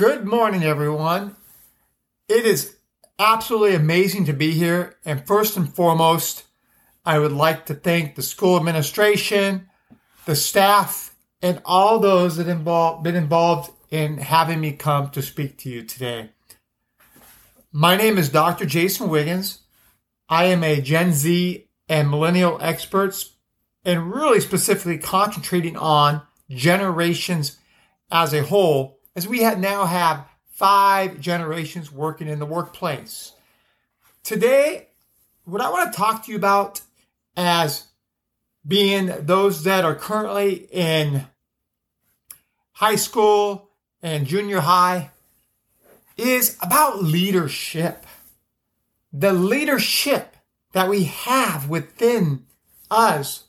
Good morning, everyone. It is absolutely amazing to be here. And first and foremost, I would like to thank the school administration, the staff, and all those that involved been involved in having me come to speak to you today. My name is Dr. Jason Wiggins. I am a Gen Z and millennial expert and really specifically concentrating on generations as a whole, as we have now have five generations working in the workplace. Today, what I want to talk to you about as being those that are currently in high school and junior high is about leadership. The leadership that we have within us.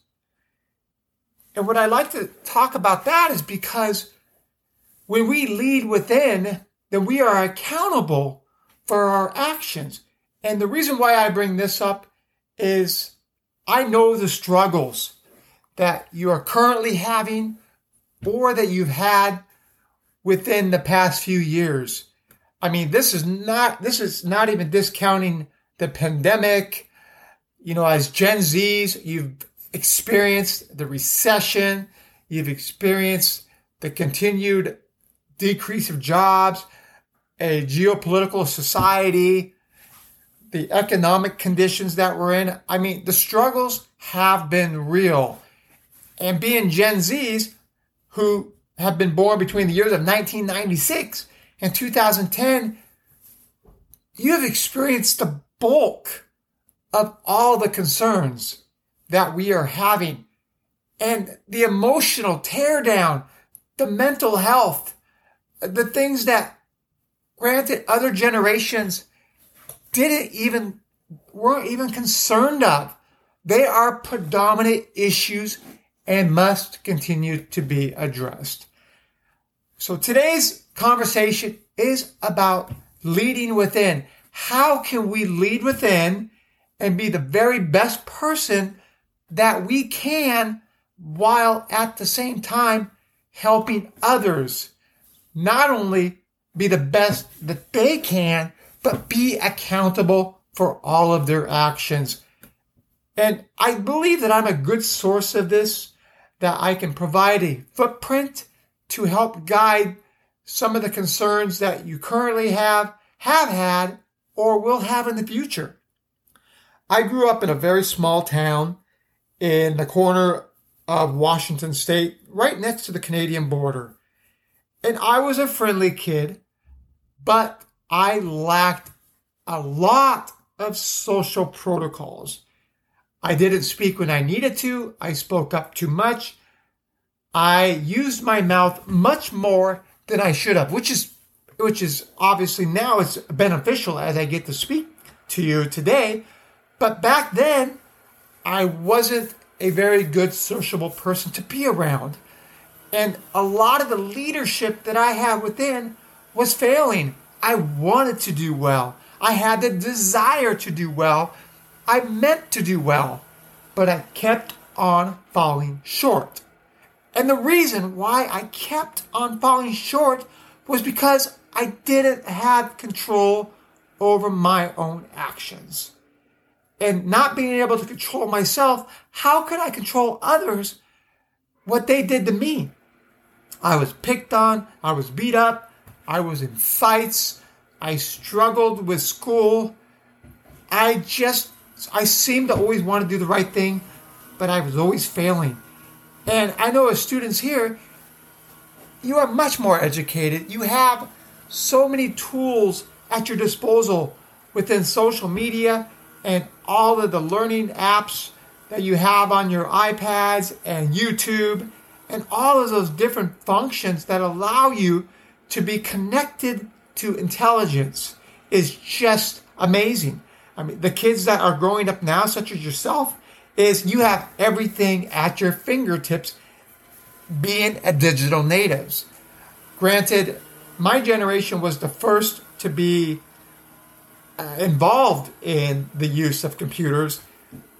And what I like to talk about that is because when we lead within, then we are accountable for our actions. And the reason why I bring this up is I know the struggles that you are currently having or that you've had within the past few years. I mean, this is not this is not even discounting the pandemic. You know, as Gen Zs, you've experienced the recession, you've experienced the continued decrease of jobs, a geopolitical society, the economic conditions that we're in. I mean, the struggles have been real. And being Gen Zs who have been born between the years of 1996 and 2010, you have experienced the bulk of all the concerns that we are having and the emotional teardown, the mental health, the things that granted other generations didn't even weren't even concerned of. They are predominant issues and must continue to be addressed. So today's conversation is about leading within. How can we lead within and be the very best person that we can while at the same time helping others not only be the best that they can, but be accountable for all of their actions. And I believe that I'm a good source of this, that I can provide a footprint to help guide some of the concerns that you currently have, have had, or will have in the future. I grew up in a very small town in the corner of Washington State, right next to the Canadian border. And I was a friendly kid, but I lacked a lot of social protocols. I didn't speak when I needed to. I spoke up too much. I used my mouth much more than I should have, which is which is obviously now it's beneficial as I get to speak to you today. But back then, I wasn't a very good sociable person to be around. And a lot of the leadership that I had within was failing. I wanted to do well. I had the desire to do well. I meant to do well. But I kept on falling short. And the reason why I kept on falling short was because I didn't have control over my own actions. And not being able to control myself, how could I control others what they did to me? I was picked on, I was beat up, I was in fights, I struggled with school. I just, I seemed to always want to do the right thing, but I was always failing. And I know as students here, you are much more educated. You have so many tools at your disposal within social media and all of the learning apps that you have on your iPads and YouTube and all of those different functions that allow you to be connected to intelligence is just amazing. I mean, the kids that are growing up now, such as yourself, is you have everything at your fingertips being a digital natives. Granted, my generation was the first to be uh, involved in the use of computers,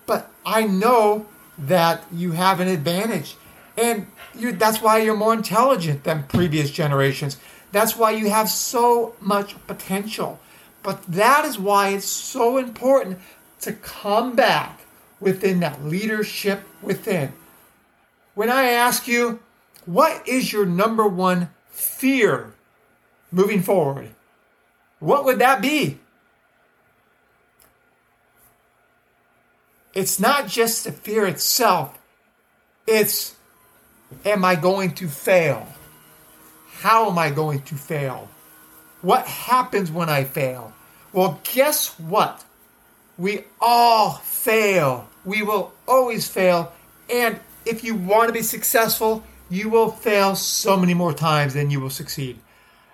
but I know that you have an advantage and that's why you're more intelligent than previous generations That's why you have so much potential. But that is why it's so important to come back within that leadership within. When I ask you, what is your number one fear moving forward? What would that be? It's not just the fear itself, it's am I going to fail? How am I going to fail? What happens when I fail? Well, guess what? We all fail. We will always fail. And if you want to be successful, you will fail so many more times than you will succeed.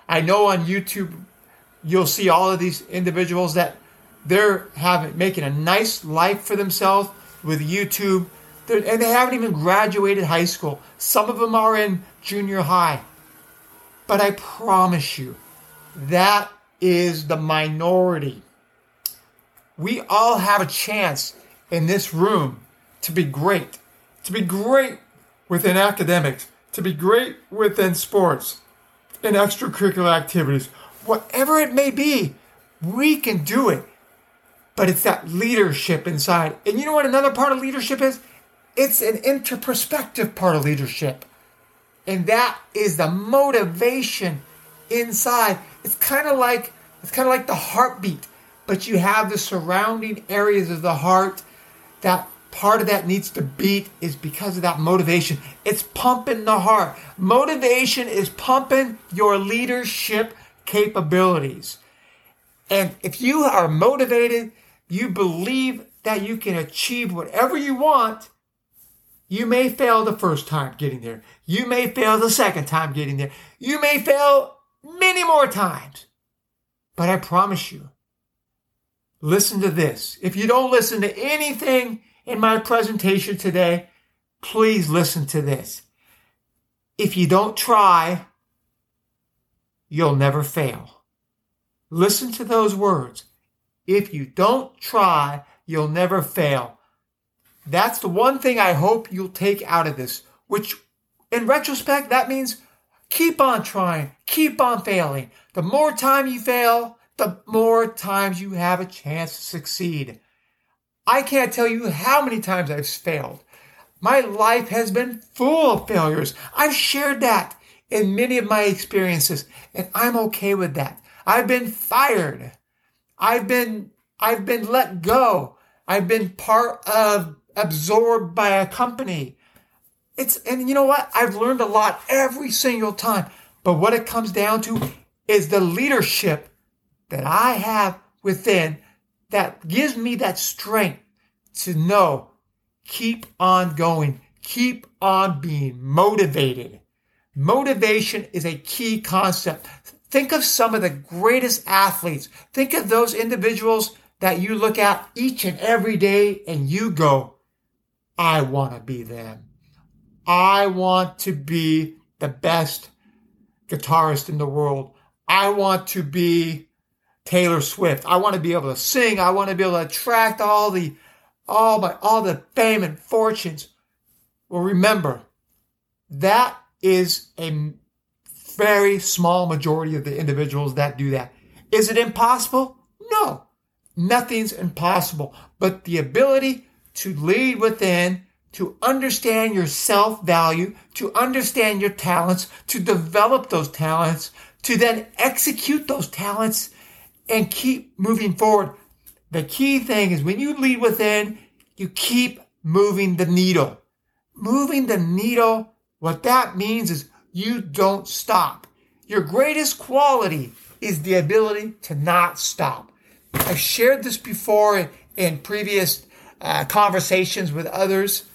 I know on YouTube, you'll see all of these individuals that they're having making a nice life for themselves with YouTube, they're, and they haven't even graduated high school. Some of them are in junior high. But I promise you, that is the minority. We all have a chance in this room to be great, to be great within academics, to be great within sports and extracurricular activities. Whatever it may be, we can do it. But it's that leadership inside. And you know what another part of leadership is? It's an interperspective part of leadership. And that is the motivation inside. It's kind of like it's kind of like the heartbeat, but you have the surrounding areas of the heart that part of that needs to beat is because of that motivation. It's pumping the heart. Motivation is pumping your leadership capabilities. And if you are motivated, you believe that you can achieve whatever you want, you may fail the first time getting there. You may fail the second time getting there. You may fail many more times. But I promise you, listen to this. If you don't listen to anything in my presentation today, please listen to this. If you don't try, you'll never fail. Listen to those words. If you don't try, you'll never fail. That's the one thing I hope you'll take out of this, which in retrospect, that means keep on trying, keep on failing. The more time you fail, the more times you have a chance to succeed. I can't tell you how many times I've failed. My life has been full of failures. I've shared that in many of my experiences, and I'm okay with that. I've been fired. I've been I've been let go. I've been part of absorbed by a company. It's and you know what? I've learned a lot every single time. But what it comes down to is the leadership that I have within that gives me that strength to know, keep on going, keep on being motivated. Motivation is a key concept. Think of some of the greatest athletes. Think of those individuals that you look at each and every day and you go, I want to be them. I want to be the best guitarist in the world. I want to be Taylor Swift. I want to be able to sing. I want to be able to attract all the all my all the fame and fortunes. Well, remember, that is a very small majority of the individuals that do that. Is it impossible? No. Nothing's impossible. But the ability to lead within, to understand your self value, to understand your talents, to develop those talents, to then execute those talents and keep moving forward. The key thing is when you lead within, you keep moving the needle. Moving the needle, what that means is you don't stop. Your greatest quality is the ability to not stop. I've shared this before in, previous uh, conversations with others,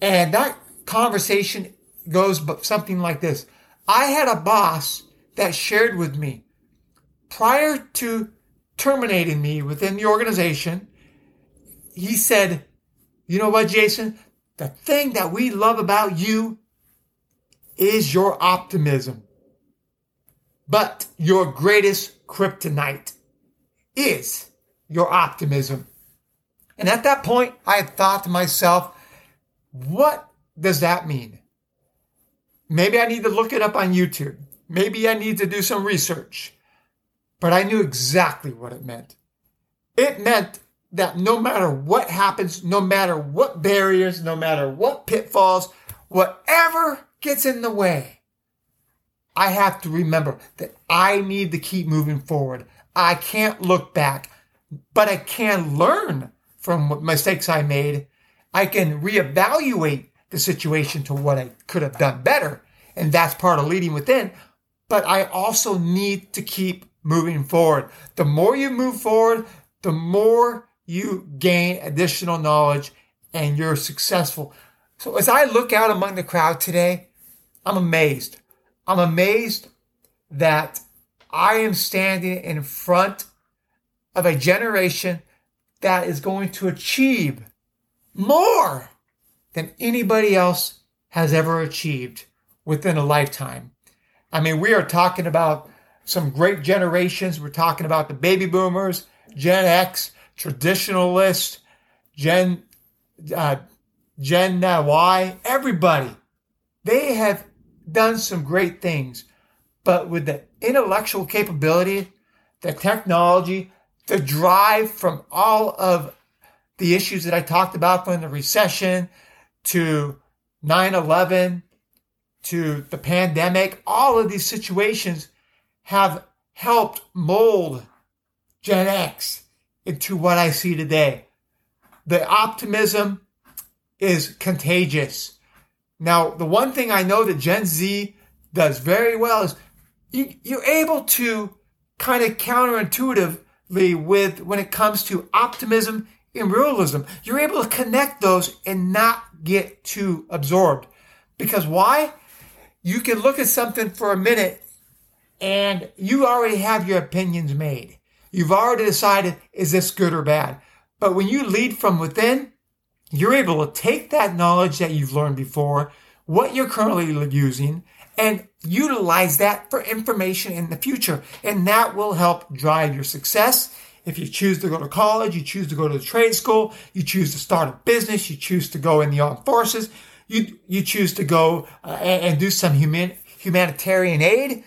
and that conversation goes something like this. I had a boss that shared with me prior to terminating me within the organization, he said, You know what, Jason? The thing that we love about you is your optimism. But your greatest kryptonite is your optimism. And at that point, I thought to myself, what does that mean? Maybe I need to look it up on YouTube. Maybe I need to do some research. But I knew exactly what it meant. It meant that no matter what happens, no matter what barriers, no matter what pitfalls, whatever gets in the way, I have to remember that I need to keep moving forward. I can't look back, but I can learn from mistakes I made. I can reevaluate the situation to what I could have done better. And that's part of leading within. But I also need to keep moving forward. The more you move forward, the more you gain additional knowledge and you're successful. So as I look out among the crowd today, I'm amazed. I'm amazed that I am standing in front of a generation that is going to achieve more than anybody else has ever achieved within a lifetime. I mean, we are talking about some great generations. We're talking about the baby boomers, Gen X, traditionalist, Gen uh, Gen Y, everybody. They have done some great things, but with the intellectual capability, the technology, the drive from all of the issues that I talked about from the recession to 9 11 to the pandemic, all of these situations have helped mold Gen X into what I see today. The optimism is contagious. Now, the one thing I know that Gen Z does very well is you, you're able to kind of counterintuitively with when it comes to optimism and realism. You're able to connect those and not get too absorbed. Because why? You can look at something for a minute and you already have your opinions made. You've already decided, is this good or bad? But when you lead from within, you're able to take that knowledge that you've learned before, what you're currently using, and utilize that for information in the future. And that will help drive your success. If you choose to go to college, you choose to go to the trade school, you choose to start a business, you choose to go in the armed forces, you, you choose to go uh, and, and, do some human, humanitarian aid,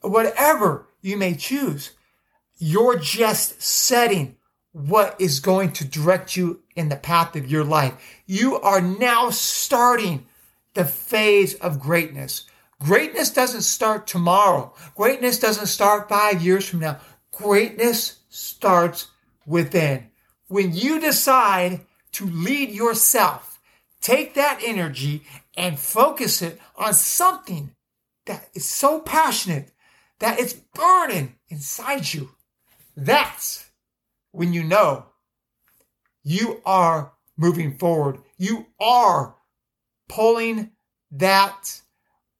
whatever you may choose, you're just setting what is going to direct you in the path of your life. You are now starting the phase of greatness. Greatness doesn't start tomorrow. Greatness doesn't start five years from now. Greatness starts within. When you decide to lead yourself, take that energy and focus it on something that is so passionate that it's burning inside you. That's when you know you are moving forward. You are pulling that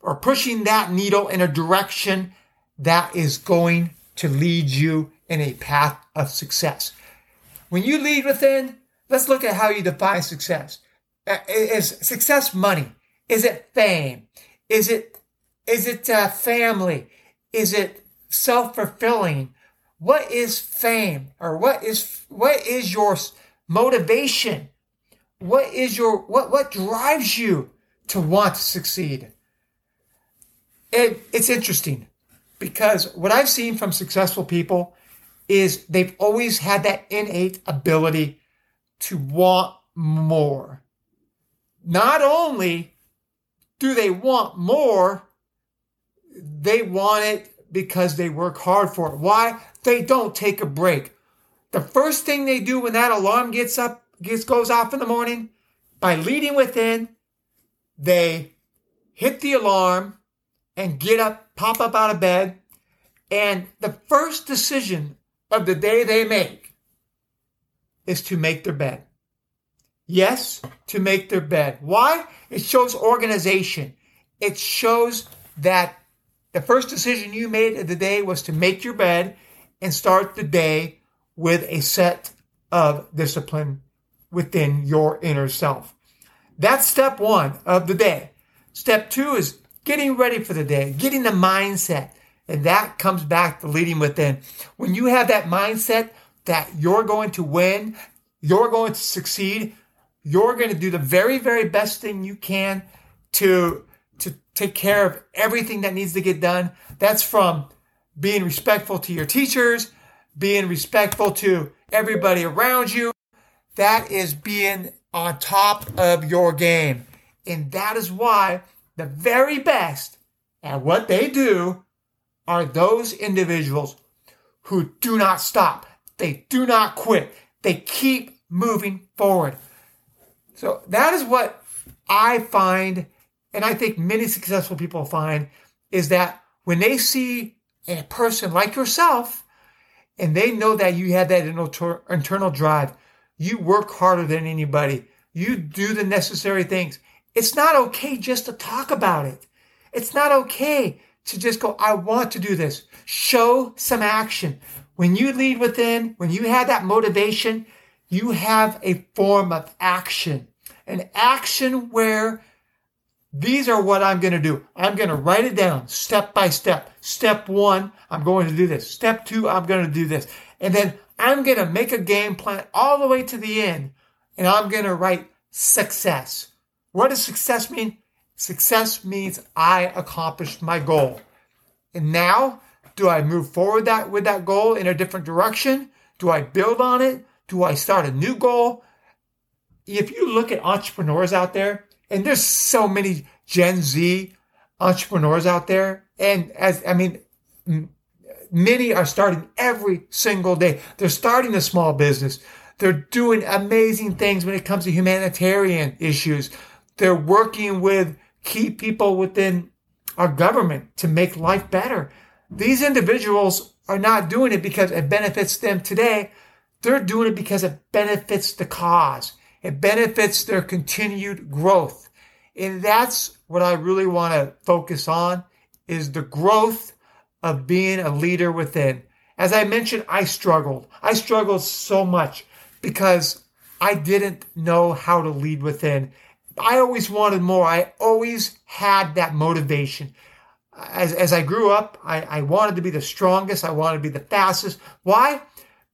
or pushing that needle in a direction that is going to lead you in a path of success. When you lead within, let's look at how you define success. Uh, is success money? Is it fame? Is it is it uh, family? Is it self fulfilling? What is fame, or what is what is your motivation? What is your what what drives you to want to succeed? It, it's interesting because what I've seen from successful people is they've always had that innate ability to want more. Not only do they want more, they want it because they work hard for it. Why? They don't take a break. The first thing they do when that alarm gets up, gets goes off in the morning, by leading within, they hit the alarm and get up, pop up out of bed, and the first decision of the day they make is to make their bed. Yes, to make their bed. Why? It shows organization. It shows that the first decision you made of the day was to make your bed and start the day with a set of discipline within your inner self. That's step one of the day. Step two is getting ready for the day, getting the mindset. And that comes back to leading within. When you have that mindset that you're going to win, you're going to succeed, you're going to do the very, very best thing you can to, to take care of everything that needs to get done. That's from being respectful to your teachers, being respectful to everybody around you. That is being on top of your game. And that is why the very best at what they do are those individuals who do not stop. They do not quit. They keep moving forward. So that is what I find, and I think many successful people find, is that when they see a person like yourself and they know that you have that internal drive, you work harder than anybody, you do the necessary things. It's not okay just to talk about it. It's not okay to just go, I want to do this. Show some action. When you lead within, when you have that motivation, you have a form of action. An action where these are what I'm going to do. I'm going to write it down step by step. Step one, I'm going to do this. Step two, I'm going to do this. And then I'm going to make a game plan all the way to the end. And I'm going to write success. What does success mean? Success means I accomplished my goal. And now, do I move forward that with that goal in a different direction? Do I build on it? Do I start a new goal? If you look at entrepreneurs out there, and there's so many Gen Z entrepreneurs out there, and as I mean, many are starting every single day. They're starting a small business. They're doing amazing things when it comes to humanitarian issues. They're working with key people within our government to make life better. These individuals are not doing it because it benefits them today. They're doing it because it benefits the cause. It benefits their continued growth. And that's what I really want to focus on is the growth of being a leader within. As I mentioned, I struggled. I struggled so much because I didn't know how to lead within. I always wanted more. I always had that motivation. As, as I grew up, I, I wanted to be the strongest. I wanted to be the fastest. Why?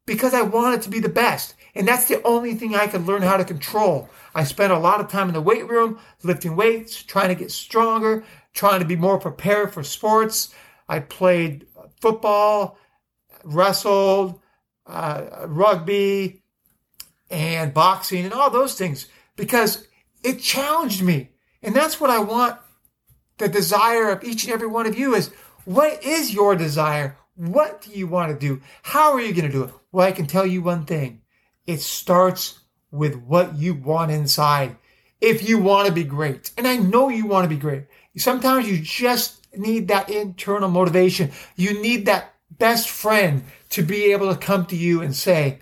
Because I wanted to be the best. And that's the only thing I could learn how to control. I spent a lot of time in the weight room, lifting weights, trying to get stronger, trying to be more prepared for sports. I played football, wrestled, uh, rugby, and boxing, and all those things because it challenged me. And that's what I want the desire of each and every one of you is what is your desire? What do you want to do? How are you going to do it? Well, I can tell you one thing. It starts with what you want inside. If you want to be great, and I know you want to be great, sometimes you just need that internal motivation. You need that best friend to be able to come to you and say,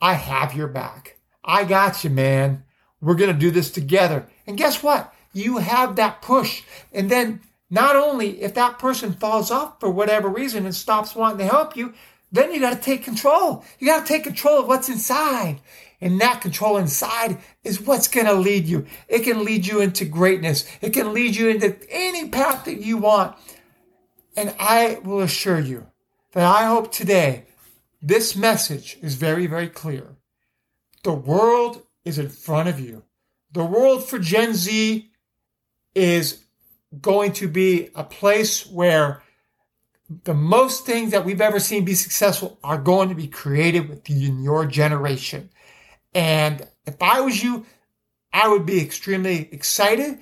I have your back. I got you, man. We're going to do this together. And guess what? You have that push. And then not only if that person falls off for whatever reason and stops wanting to help you, then you got to take control. You got to take control of what's inside. And that control inside is what's going to lead you. It can lead you into greatness. It can lead you into any path that you want. And I will assure you that I hope today this message is very, very clear. The world is in front of you. The world for Gen Z is going to be a place where the most things that we've ever seen be successful are going to be created within your generation. And if I was you, I would be extremely excited.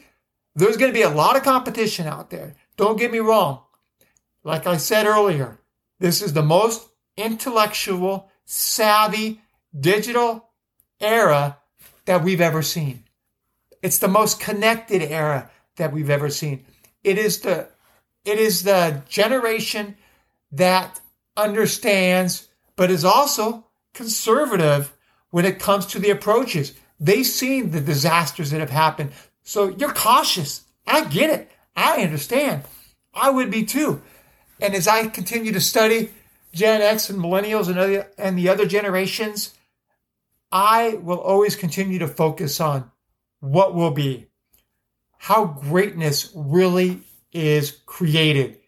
There's going to be a lot of competition out there. Don't get me wrong. Like I said earlier, this is the most intellectual, savvy, digital era that we've ever seen. It's the most connected era that we've ever seen. It is the it is the generation that understands but is also conservative when it comes to the approaches. They've seen the disasters that have happened. So you're cautious. I get it. I understand. I would be too. And as I continue to study Gen X and millennials and, other, and the other generations, I will always continue to focus on what will be, how greatness really is created.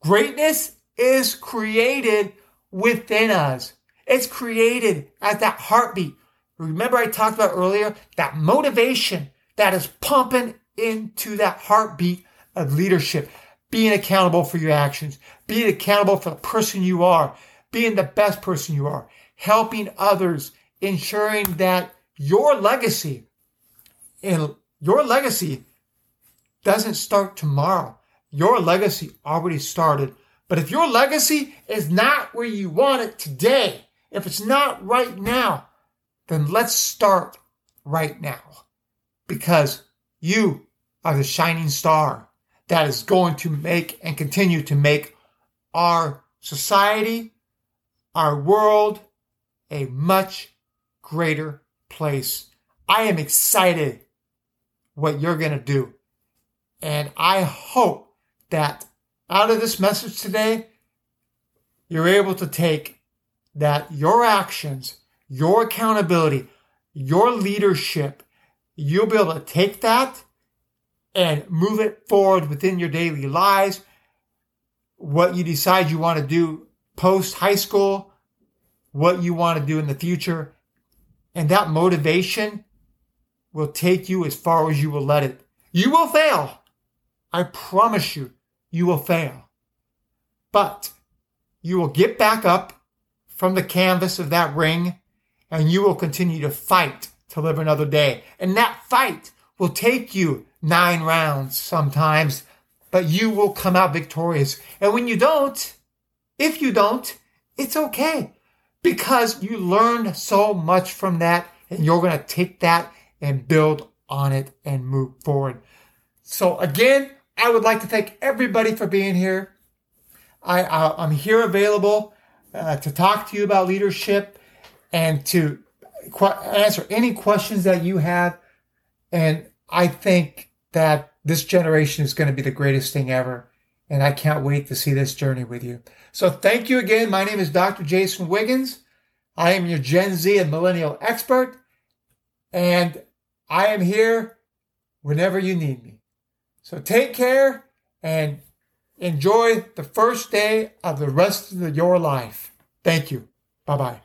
Greatness is created within us. It's created as that heartbeat. Remember I talked about earlier that motivation that is pumping into that heartbeat of leadership, being accountable for your actions, being accountable for the person you are, being the best person you are, helping others, ensuring that your legacy and your legacy doesn't start tomorrow. Your legacy already started. But if your legacy is not where you want it today, if it's not right now, then let's start right now because you are the shining star that is going to make and continue to make our society, our world, a much greater place. I am excited what you're going to do. And I hope that out of this message today, you're able to take that your actions, your accountability, your leadership, you'll be able to take that and move it forward within your daily lives. What you decide you want to do post high school, what you want to do in the future. And that motivation will take you as far as you will let it. You will fail. I promise you, you will fail. But you will get back up from the canvas of that ring and you will continue to fight to live another day. And that fight will take you nine rounds sometimes, but you will come out victorious. And when you don't, if you don't, it's okay because you learned so much from that and you're going to take that and build on it and move forward. So again, I would like to thank everybody for being here. I, am here available uh, to talk to you about leadership and to qu- answer any questions that you have. And I think that this generation is going to be the greatest thing ever. And I can't wait to see this journey with you. So thank you again. My name is Dr. Jason Wiggins. I am your Gen Z and millennial expert. And I am here whenever you need me. So take care and enjoy the first day of the rest of your life. Thank you. Bye bye.